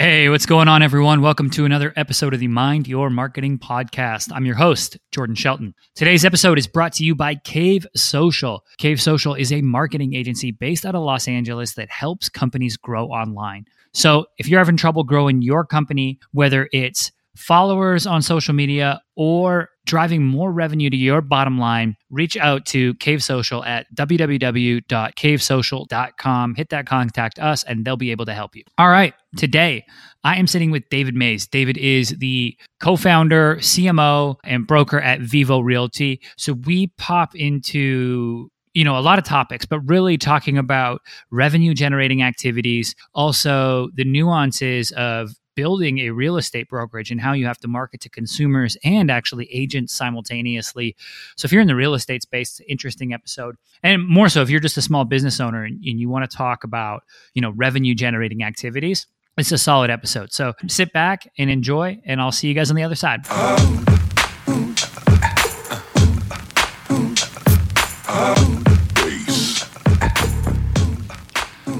Hey, what's going on, everyone? Welcome to another episode of the Mind Your Marketing podcast. I'm your host, Jordan Shelton. Today's episode is brought to you by Cave Social. Cave Social is a marketing agency based out of Los Angeles that helps companies grow online. So if you're having trouble growing your company, whether it's followers on social media or driving more revenue to your bottom line, reach out to Cave Social at www.cavesocial.com. Hit that contact us and they'll be able to help you. All right, today I am sitting with David Maez. David is the co founder, CMO, and broker at Vivo Realty. So we pop into you know a lot of topics but really talking about revenue generating activities also the nuances of building a real estate brokerage and how you have to market to consumers and actually agents simultaneously. So if you're in the real estate space, interesting episode. And more so if you're just a small business owner and, and you want to talk about, you know, revenue generating activities, it's a solid episode. So sit back and enjoy, and I'll see you guys on the other side.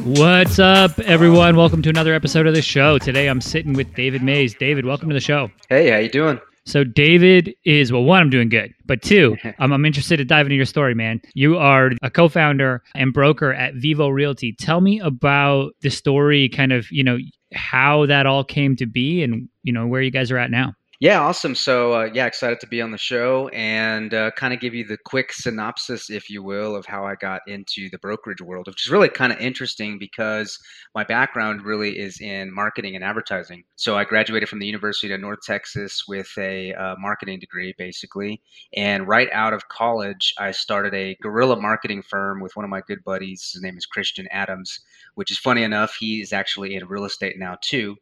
What's up, everyone? Welcome to another episode of the show. Today, I'm sitting with David Maez. David, welcome to the show. Hey, how you doing? So, David is well. One, I'm doing good, but two, I'm, I'm interested to dive into your story, man. You are a co-founder and broker at Vivo Realty. Tell me about the story, kind of, you know, how that all came to be, and you know where you guys are at now. Yeah, awesome. So, uh, yeah, excited to be on the show and uh, kind of give you the quick synopsis, if you will, of how I got into the brokerage world, which is really kind of interesting because my background really is in marketing and advertising. So, I graduated from the University of North Texas with a uh, marketing degree, basically. And right out of college, I started a guerrilla marketing firm with one of my good buddies. His name is Christian Adams, which is funny enough, he is actually in real estate now, too.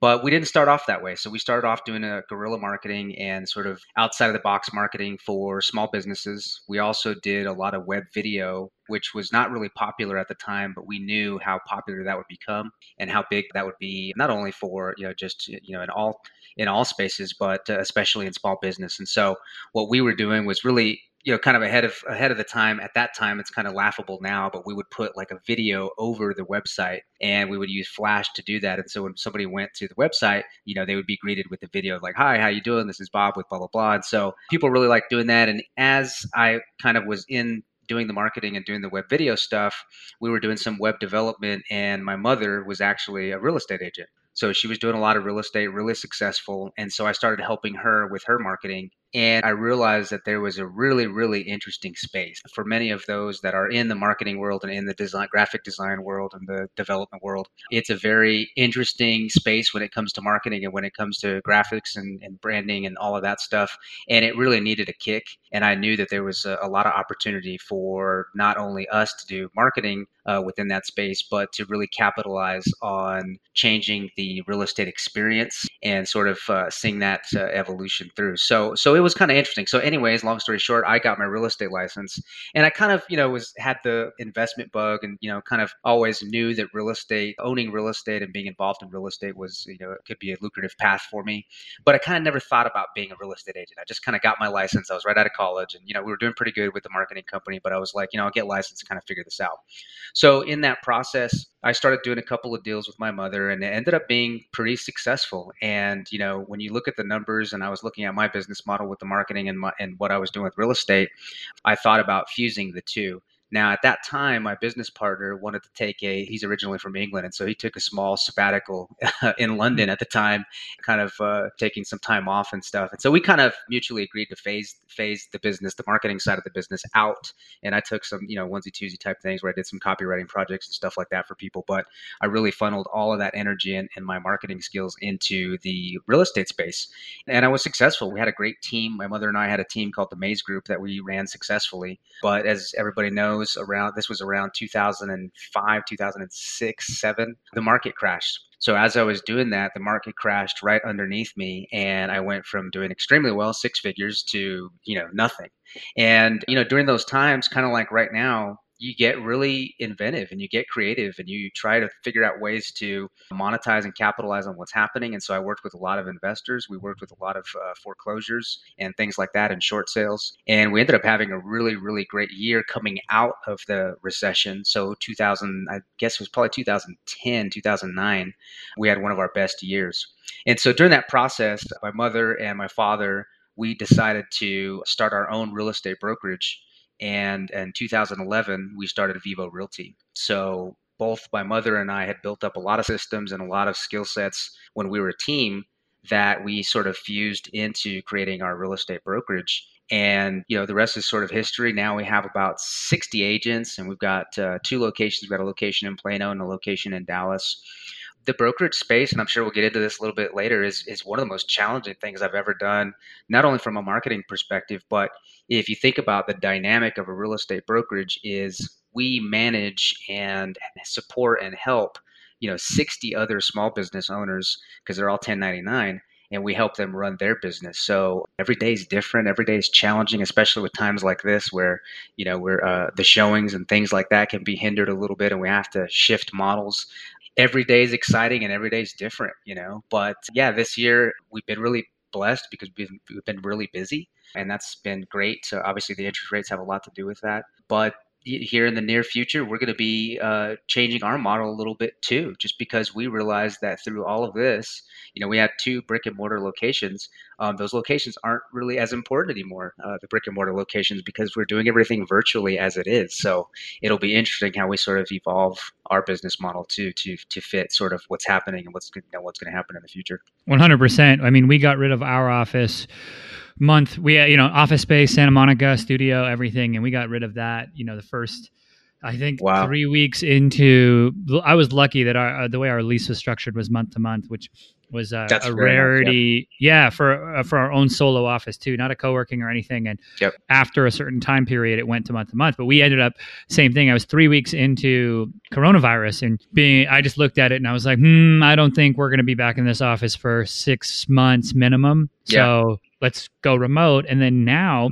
But we didn't start off that way. So we started off doing a guerrilla marketing and sort of outside of the box marketing for small businesses. We also did a lot of web video, which was not really popular at the time, but we knew how popular that would become and how big that would be, not only for, you know, just, you know, in all in all spaces, but uh, especially in small business. And so what we were doing was really you know kind of ahead of ahead of the time. At that time it's kind of laughable now but we would put like a video over the website and we would use flash to do that. And so when somebody went to the website you know they would be greeted with a video like hi how you doing? This is bob with blah blah blah. And so people really like doing that. And as i kind of was in doing the marketing and doing the web video stuff we were doing some web development and my mother was actually a real estate agent. So she was doing a lot of real estate, really successful. And so I started helping her with her marketing. And I realized that there was a really, really interesting space for many of those that are in the marketing world and in the design, graphic design world and the development world. It's a very interesting space when it comes to marketing and when it comes to graphics and, and branding and all of that stuff. And it really needed a kick. And I knew that there was a, a lot of opportunity for not only us to do marketing uh, within that space, but to really capitalize on changing the real estate experience and sort of uh, seeing that uh, evolution through. So, so it was kind of interesting. So, anyways, long story short, I got my real estate license, and I kind of, you know, was had the investment bug, and you know, kind of always knew that real estate, owning real estate, and being involved in real estate was, you know, it could be a lucrative path for me. But I kind of never thought about being a real estate agent. I just kind of got my license. I was right out of college, and you know, we were doing pretty good with the marketing company, but I was like, you know, I'll get licensed, kind of figure this out. So, in that process, I started doing a couple of deals with my mother and it ended up being pretty successful. And, you know, when you look at the numbers and I was looking at my business model with the marketing and, my, and what I was doing with real estate, I thought about fusing the two. Now, at that time, my business partner wanted to take a, he's originally from England. And so he took a small sabbatical in London at the time, kind of uh, taking some time off and stuff. And so we kind of mutually agreed to phase, phase the business, the marketing side of the business out. And I took some, you know, onesie twosie type things where I did some copywriting projects and stuff like that for people. But I really funneled all of that energy and, and my marketing skills into the real estate space. And I was successful. We had a great team. My mother and I had a team called the Maez Group that we ran successfully. But as everybody knows, knows around this was around 2005 2006 7 the market crashed. So as i was doing that the market crashed right underneath me and i went from doing extremely well six figures to you know nothing. And you know during those times kind of like right now you get really inventive and you get creative and you try to figure out ways to monetize and capitalize on what's happening. And so I worked with a lot of investors. We worked with a lot of uh, foreclosures and things like that and short sales. And we ended up having a really, really great year coming out of the recession. So 2000, I guess it was probably 2010, 2009, we had one of our best years. And so during that process, my mother and my father, we decided to start our own real estate brokerage and in 2011, we started Vivo Realty. So both my mother and I had built up a lot of systems and a lot of skill sets when we were a team that we sort of fused into creating our real estate brokerage. And you know the rest is sort of history. Now we have about 60 agents, and we've got uh, two locations. We've got a location in Plano and a location in Dallas the brokerage space, and I'm sure we'll get into this a little bit later, is is one of the most challenging things I've ever done, not only from a marketing perspective, but if you think about the dynamic of a real estate brokerage is we manage and support and help, you know, 60 other small business owners because they're all 1099 and we help them run their business. So every day is different. Every day is challenging, especially with times like this where you know we're uh, the showings and things like that can be hindered a little bit, and we have to shift models every day is exciting and every day is different, you know. But yeah, this year we've been really blessed because we've, we've been really busy and that's been great. So obviously the interest rates have a lot to do with that. But here in the near future, we're going to be uh, changing our model a little bit too, just because we realize that through all of this, you know, we have two brick and mortar locations. Um, those locations aren't really as important anymore, uh, the brick and mortar locations, because we're doing everything virtually as it is. So it'll be interesting how we sort of evolve our business model too to to fit sort of what's happening and what's you know, what's going to happen in the future. One hundred percent. I mean, we got rid of our office month we you know office space santa monica studio everything and we got rid of that you know the first i think wow. three weeks into i was lucky that our uh, the way our lease was structured was month to month which was uh, a rarity. Nice, yeah. yeah. for uh, for our own solo office too, not a co-working or anything. And yep. after a certain time period, it went to month to month. But we ended up same thing. I was three weeks into coronavirus, and being I just looked at it and I was like, hmm, I don't think we're going to be back in this office for six months minimum. So yeah. let's go remote. And then now,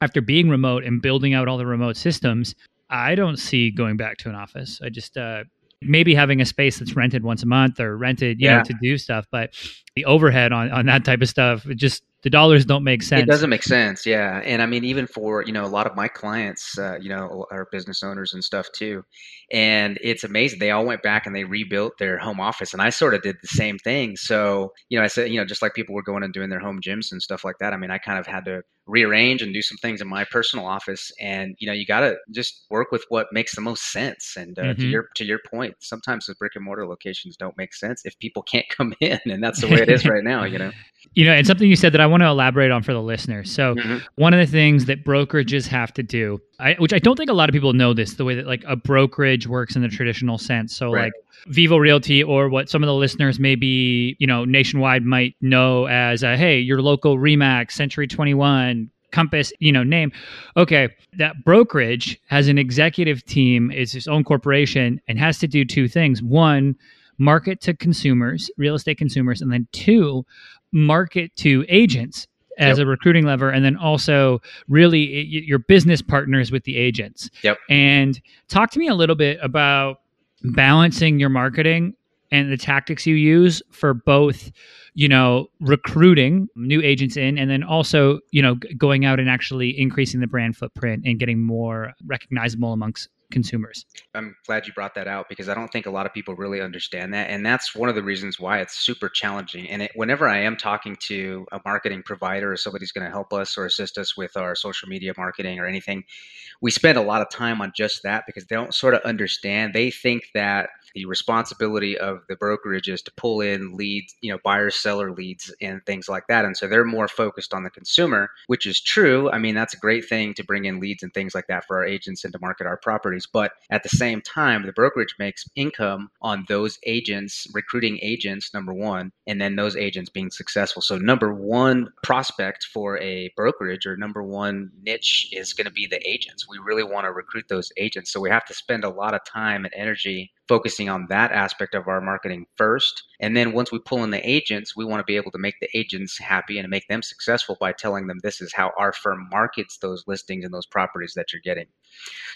after being remote and building out all the remote systems, I don't see going back to an office. I just uh, maybe having a space that's rented once a month or rented, you yeah. know, to do stuff. But the overhead on, on that type of stuff, it just the dollars don't make sense. It doesn't make sense, yeah. And I mean, even for you know a lot of my clients, uh, you know, are business owners and stuff too. And it's amazing. They all went back and they rebuilt their home office, and I sort of did the same thing. So you know, I said, you know, just like people were going and doing their home gyms and stuff like that. I mean, I kind of had to rearrange and do some things in my personal office and you know you got to just work with what makes the most sense and uh, mm-hmm. to your to your point sometimes the brick and mortar locations don't make sense if people can't come in and that's the way it is right now you know you know and something you said that i want to elaborate on for the listeners so mm-hmm. one of the things that brokerages have to do I, which i don't think a lot of people know this the way that like a brokerage works in the traditional sense so right. like Vivo Realty or what some of the listeners maybe, you know, nationwide might know as a, hey, your local Remax, Century 21, Compass, you know, name. Okay, that brokerage has an executive team, is its own corporation, and has to do two things. One, market to consumers, real estate consumers, and then two, market to agents as yep. a recruiting lever and then also really your business partners with the agents. Yep. And talk to me a little bit about balancing your marketing and the tactics you use for both you know recruiting new agents in and then also you know going out and actually increasing the brand footprint and getting more recognizable amongst consumers. I'm glad you brought that out because I don't think a lot of people really understand that. And that's one of the reasons why it's super challenging. And it, whenever I am talking to a marketing provider or somebody's going to help us or assist us with our social media marketing or anything, we spend a lot of time on just that because they don't sort of understand. They think that the responsibility of the brokerage is to pull in leads, you know, buyer seller leads and things like that. And so they're more focused on the consumer, which is true. I mean, that's a great thing to bring in leads and things like that for our agents and to market our properties. But at the same time, the brokerage makes income on those agents, recruiting agents, number one, and then those agents being successful. So, number one prospect for a brokerage or number one niche is going to be the agents. We really want to recruit those agents. So, we have to spend a lot of time and energy focusing on that aspect of our marketing first. And then once we pull in the agents, we want to be able to make the agents happy and make them successful by telling them this is how our firm markets those listings and those properties that you're getting.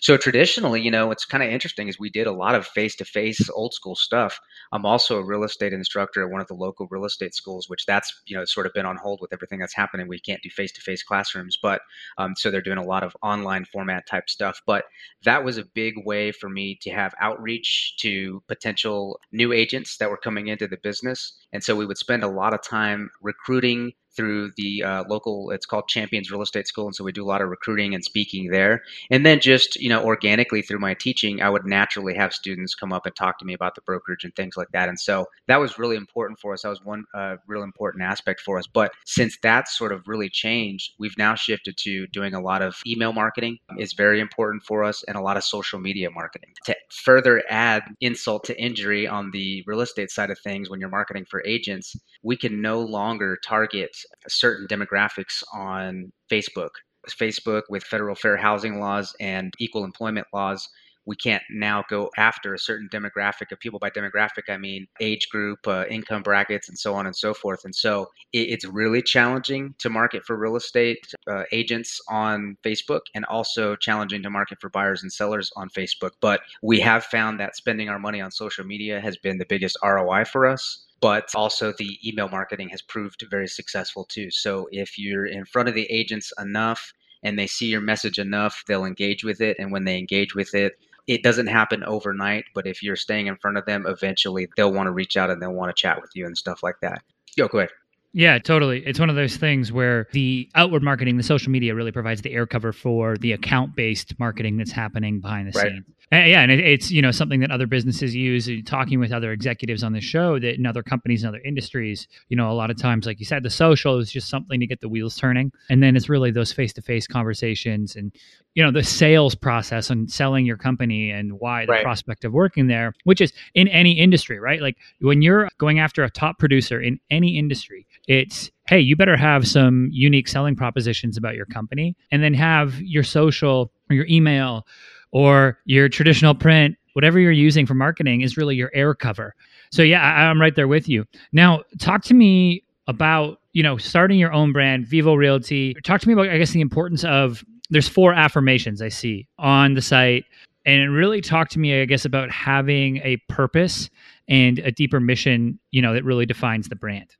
So traditionally, you know, what's kind of interesting is we did a lot of face-to-face old school stuff. I'm also a real estate instructor at one of the local real estate schools, which that's, you know, sort of been on hold with everything that's happening. We can't do face-to-face classrooms, but um, so they're doing a lot of online format type stuff. But that was a big way for me to have outreach to potential new agents that were coming into the business. And so we would spend a lot of time recruiting through the uh, local it's called champions real estate school and so we do a lot of recruiting and speaking there. And then just you know organically through my teaching i would naturally have students come up and talk to me about the brokerage and things like that. And so that was really important for us. That was one uh, real important aspect for us. But since that's sort of really changed we've now shifted to doing a lot of email marketing. Is very important for us and a lot of social media marketing. To further add insult to injury on the real estate side of things when you're marketing for agents we can no longer target certain demographics on Facebook. Facebook, with federal fair housing laws and equal employment laws, we can't now go after a certain demographic of people. By demographic, I mean age group, uh, income brackets, and so on and so forth. And so it, it's really challenging to market for real estate uh, agents on Facebook and also challenging to market for buyers and sellers on Facebook. But we have found that spending our money on social media has been the biggest ROI for us but also the email marketing has proved very successful too. So if you're in front of the agents enough and they see your message enough, they'll engage with it. And when they engage with it, it doesn't happen overnight, but if you're staying in front of them, eventually they'll want to reach out and they'll want to chat with you and stuff like that. Yo, go ahead. Yeah, totally. It's one of those things where the outward marketing, the social media really provides the air cover for the account based marketing that's happening behind the right. scenes. And yeah, and it, it's you know something that other businesses use. Talking with other executives on the show that in other companies and other industries, you know, a lot of times, like you said, the social is just something to get the wheels turning, and then it's really those face to face conversations and you know the sales process and selling your company and why the right. prospect of working there, which is in any industry, right? Like when you're going after a top producer in any industry, it's hey, you better have some unique selling propositions about your company, and then have your social or your email or your traditional print, whatever you're using for marketing is really your air cover. So yeah, I, I'm right there with you. Now, talk to me about you know starting your own brand, Vivo Realty. Talk to me about I guess the importance of there's four affirmations I see on the site, and really talk to me I guess about having a purpose and a deeper mission. You know that really defines the brand.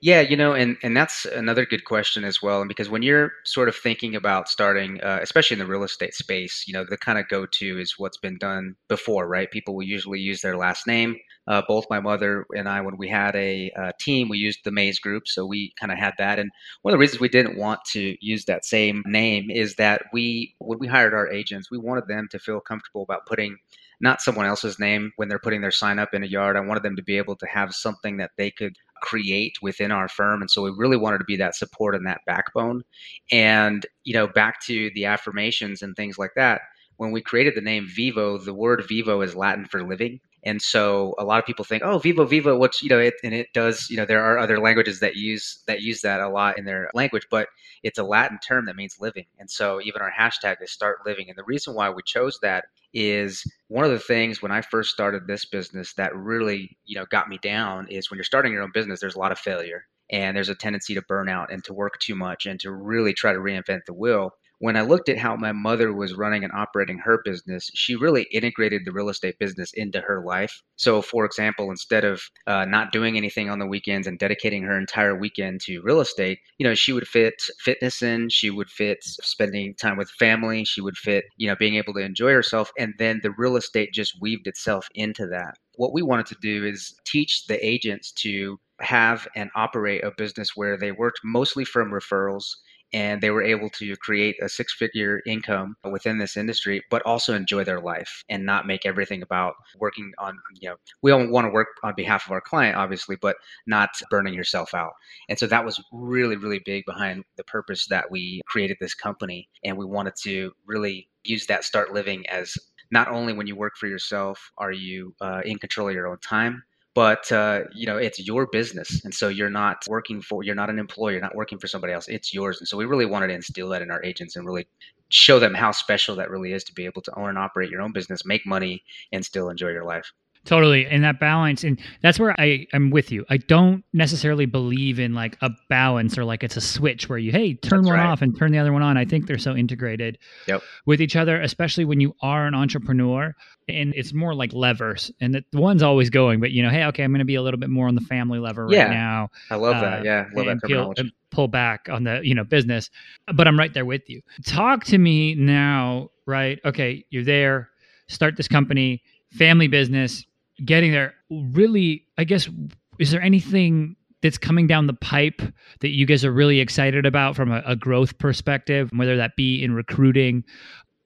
Yeah, you know, and and that's another good question as well. And because when you're sort of thinking about starting, uh, especially in the real estate space, you know, the kind of go-to is what's been done before, right? People will usually use their last name. Uh, both my mother and I, when we had a uh, team, we used the Maez Group, so we kind of had that. And one of the reasons we didn't want to use that same name is that we, when we hired our agents, we wanted them to feel comfortable about putting not someone else's name when they're putting their sign up in a yard. I wanted them to be able to have something that they could create within our firm. And so we really wanted to be that support and that backbone. And, you know, back to the affirmations and things like that. When we created the name Vivo, the word Vivo is Latin for living. And so a lot of people think, oh, Vivo, Vivo, what's, you know, it, and it does, you know, there are other languages that use, that use that a lot in their language, but it's a Latin term that means living. And so even our hashtag is start living. And the reason why we chose that is one of the things when I first started this business that really, you know, got me down is when you're starting your own business, there's a lot of failure and there's a tendency to burn out and to work too much and to really try to reinvent the wheel when I looked at how my mother was running and operating her business, she really integrated the real estate business into her life. So, for example, instead of uh, not doing anything on the weekends and dedicating her entire weekend to real estate, you know, she would fit fitness in, she would fit spending time with family, she would fit, you know, being able to enjoy herself. And then the real estate just weaved itself into that. What we wanted to do is teach the agents to have and operate a business where they worked mostly from referrals and they were able to create a six figure income within this industry but also enjoy their life and not make everything about working on you know we all want to work on behalf of our client obviously but not burning yourself out. And so that was really really big behind the purpose that we created this company and we wanted to really use that start living as not only when you work for yourself are you uh, in control of your own time but uh, you know it's your business and so you're not working for you're not an employee you're not working for somebody else it's yours and so we really wanted to instill that in our agents and really show them how special that really is to be able to own and operate your own business make money and still enjoy your life Totally. And that balance, and that's where I I'm with you. I don't necessarily believe in like a balance or like it's a switch where you, hey, turn That's one right. off and turn the other one on. I think they're so integrated Yep. with each other, especially when you are an entrepreneur and it's more like levers and the the one's always going, but you know, hey, okay, I'm going to be a little bit more on the family lever right now. I love uh, that. Yeah, love that peel- terminology. and pull back on the you know business but i'm right there with you talk to me now right okay you're there start this company family business getting there really i guess is there anything that's coming down the pipe that you guys are really excited about from a, a growth perspective whether that be in recruiting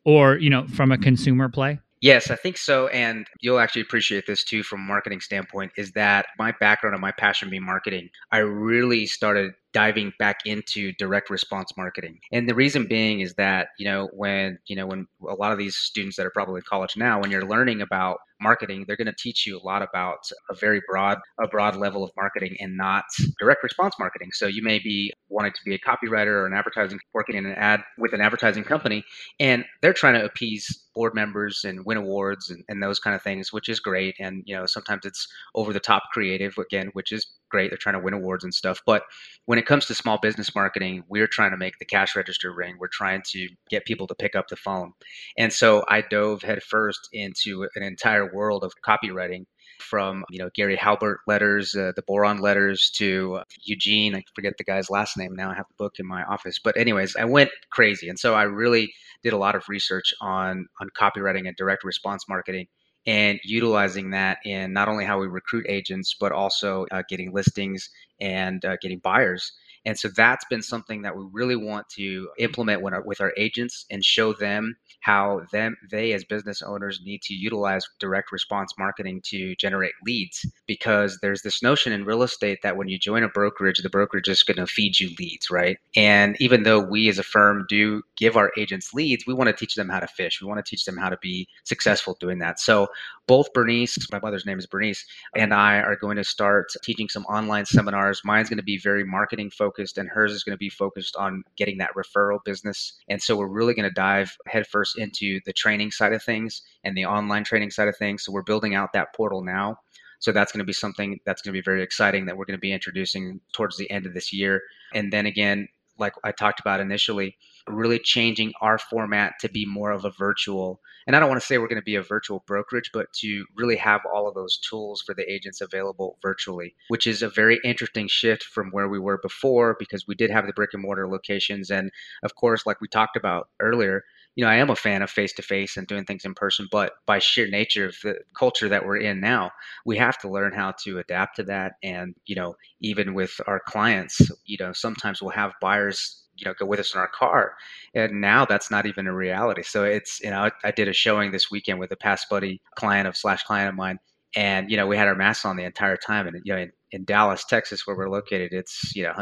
or you know from a consumer play Yes, I think so. And you'll actually appreciate this too from a marketing standpoint is that my background and my passion being marketing, I really started diving back into direct response marketing. And the reason being is that, you know, when, you know, when a lot of these students that are probably in college now, when you're learning about marketing, they're going to teach you a lot about a very broad, a broad level of marketing and not direct response marketing. So you may be wanting to be a copywriter or an advertising, working in an ad with an advertising company, and they're trying to appease board members and win awards and, and those kind of things, which is great. And, you know, sometimes it's over the top creative again, which is great. They're trying to win awards and stuff. But when it comes to small business marketing, we're trying to make the cash register ring. We're trying to get people to pick up the phone. And so I dove headfirst into an entire world of copywriting from you know Gary Halbert letters, uh, the Boron letters to Eugene. I forget the guy's last name now. I have the book in my office, but anyways, I went crazy, and so I really did a lot of research on on copywriting and direct response marketing and utilizing that in not only how we recruit agents but also uh, getting listings and uh, getting buyers and so that's been something that we really want to implement with our, with our agents and show them how them they as business owners need to utilize direct response marketing to generate leads. Because there's this notion in real estate that when you join a brokerage the brokerage is going to feed you leads right? And even though we as a firm do give our agents leads we want to teach them how to fish. We want to teach them how to be successful doing that. So both bernice my mother's name is bernice and i are going to start teaching some online seminars. Mine's going to be very marketing focused and hers is going to be focused on getting that referral business. And so we're really going to dive headfirst into the training side of things and the online training side of things. So we're building out that portal now. So that's going to be something that's going to be very exciting that we're going to be introducing towards the end of this year. And then again like i talked about initially really changing our format to be more of a virtual and i don't want to say we're going to be a virtual brokerage but to really have all of those tools for the agents available virtually which is a very interesting shift from where we were before because we did have the brick and mortar locations and of course like we talked about earlier you know i am a fan of face to face and doing things in person but by sheer nature of the culture that we're in now we have to learn how to adapt to that and you know even with our clients you know sometimes we'll have buyers you know go with us in our car. And now that's not even a reality. So it's you know i, did a showing this weekend with a past buddy client of slash client of mine. And you know we had our masks on the entire time. And you know in, in dallas texas where we're located it's you know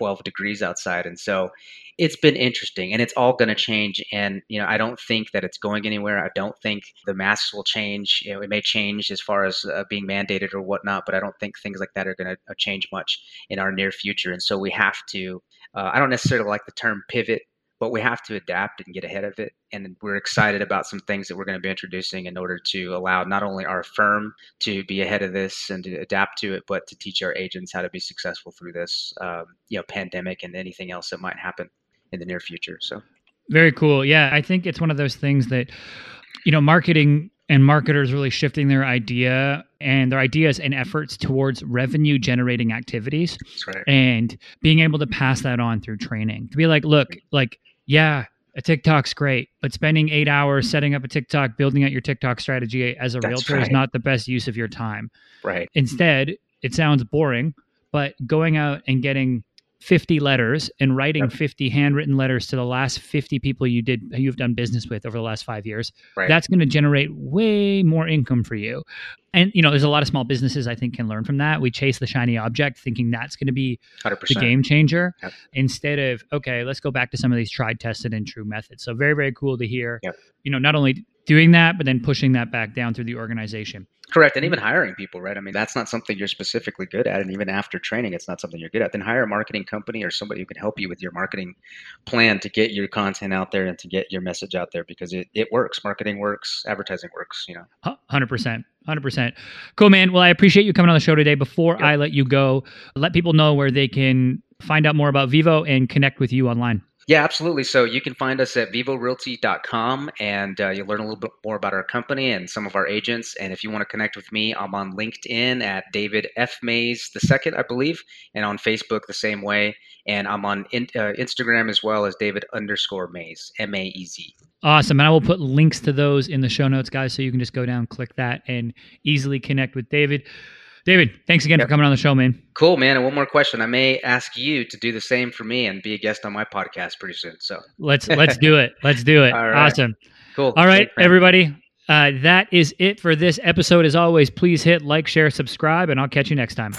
112 degrees outside and so it's been interesting and it's all going to change and you know i don't think that it's going anywhere i don't think the masks will change you know, it may change as far as uh, being mandated or whatnot but i don't think things like that are going to uh, change much in our near future and so we have to uh, i don't necessarily like the term pivot but we have to adapt and get ahead of it and we're excited about some things that we're going to be introducing in order to allow not only our firm to be ahead of this and to adapt to it but to teach our agents how to be successful through this um, you know pandemic and anything else that might happen in the near future. So very cool. Yeah, I think it's one of those things that you know, marketing and marketers really shifting their idea and their ideas and efforts towards revenue generating activities that's right. and being able to pass that on through training. To be like, look, like yeah, a TikTok's great, but spending 8 hours mm. setting up a TikTok, building out your TikTok strategy as a That's realtor is not the best use of your time. Right. Instead, it sounds boring, but going out and getting 50 letters and writing Yep. 50 handwritten letters to the last 50 people you did you've done business with over the last 5 years Right. that's going to generate way more income for you and you know there's a lot of small businesses i think can learn from that we chase the shiny object thinking that's going to be Hundred the game changer Yep. instead of okay let's go back to some of these tried tested and true methods so very very cool to hear Yep. you know not only doing that, but then pushing that back down through the organization. Correct. And even hiring people, right? I mean, that's not something you're specifically good at. And even after training, it's not something you're good at. Then hire a marketing company or somebody who can help you with your marketing plan to get your content out there and to get your message out there because it, it works. Marketing works, advertising works, you know. 100%. 100%. Cool, man. Well, I appreciate you coming on the show today. Before yep. I let you go, let people know where they can find out more about Vivo and connect with you online. Yeah, absolutely. So you can find us at vivorealty.com and uh, you'll learn a little bit more about our company and some of our agents. And if you want to connect with me, I'm on LinkedIn at David F. Maez II, I believe, and on Facebook the same way. And I'm on in, uh, Instagram as well as David underscore Maez, M A E Z. Awesome. And I will put links to those in the show notes, guys, so you can just go down, click that, and easily connect with David. David, thanks again yep. for coming on the show, man. Cool, man. And one more question. I may ask you to do the same for me and be a guest on my podcast pretty soon. So let's let's do it. Let's do it. Awesome. Cool. All right, everybody. Uh, that is it for this episode. As always, please hit like, share, subscribe, and I'll catch you next time.